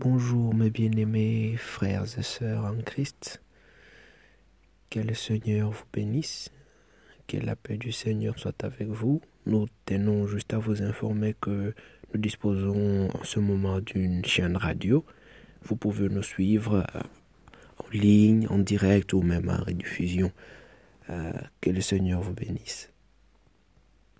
Bonjour mes bien-aimés frères et sœurs en Christ. Que le Seigneur vous bénisse. Que la paix du Seigneur soit avec vous. Nous tenons juste à vous informer que nous disposons en ce moment d'une chaîne radio. Vous pouvez nous suivre euh, en ligne, en direct ou même en rediffusion. Euh, que le Seigneur vous bénisse.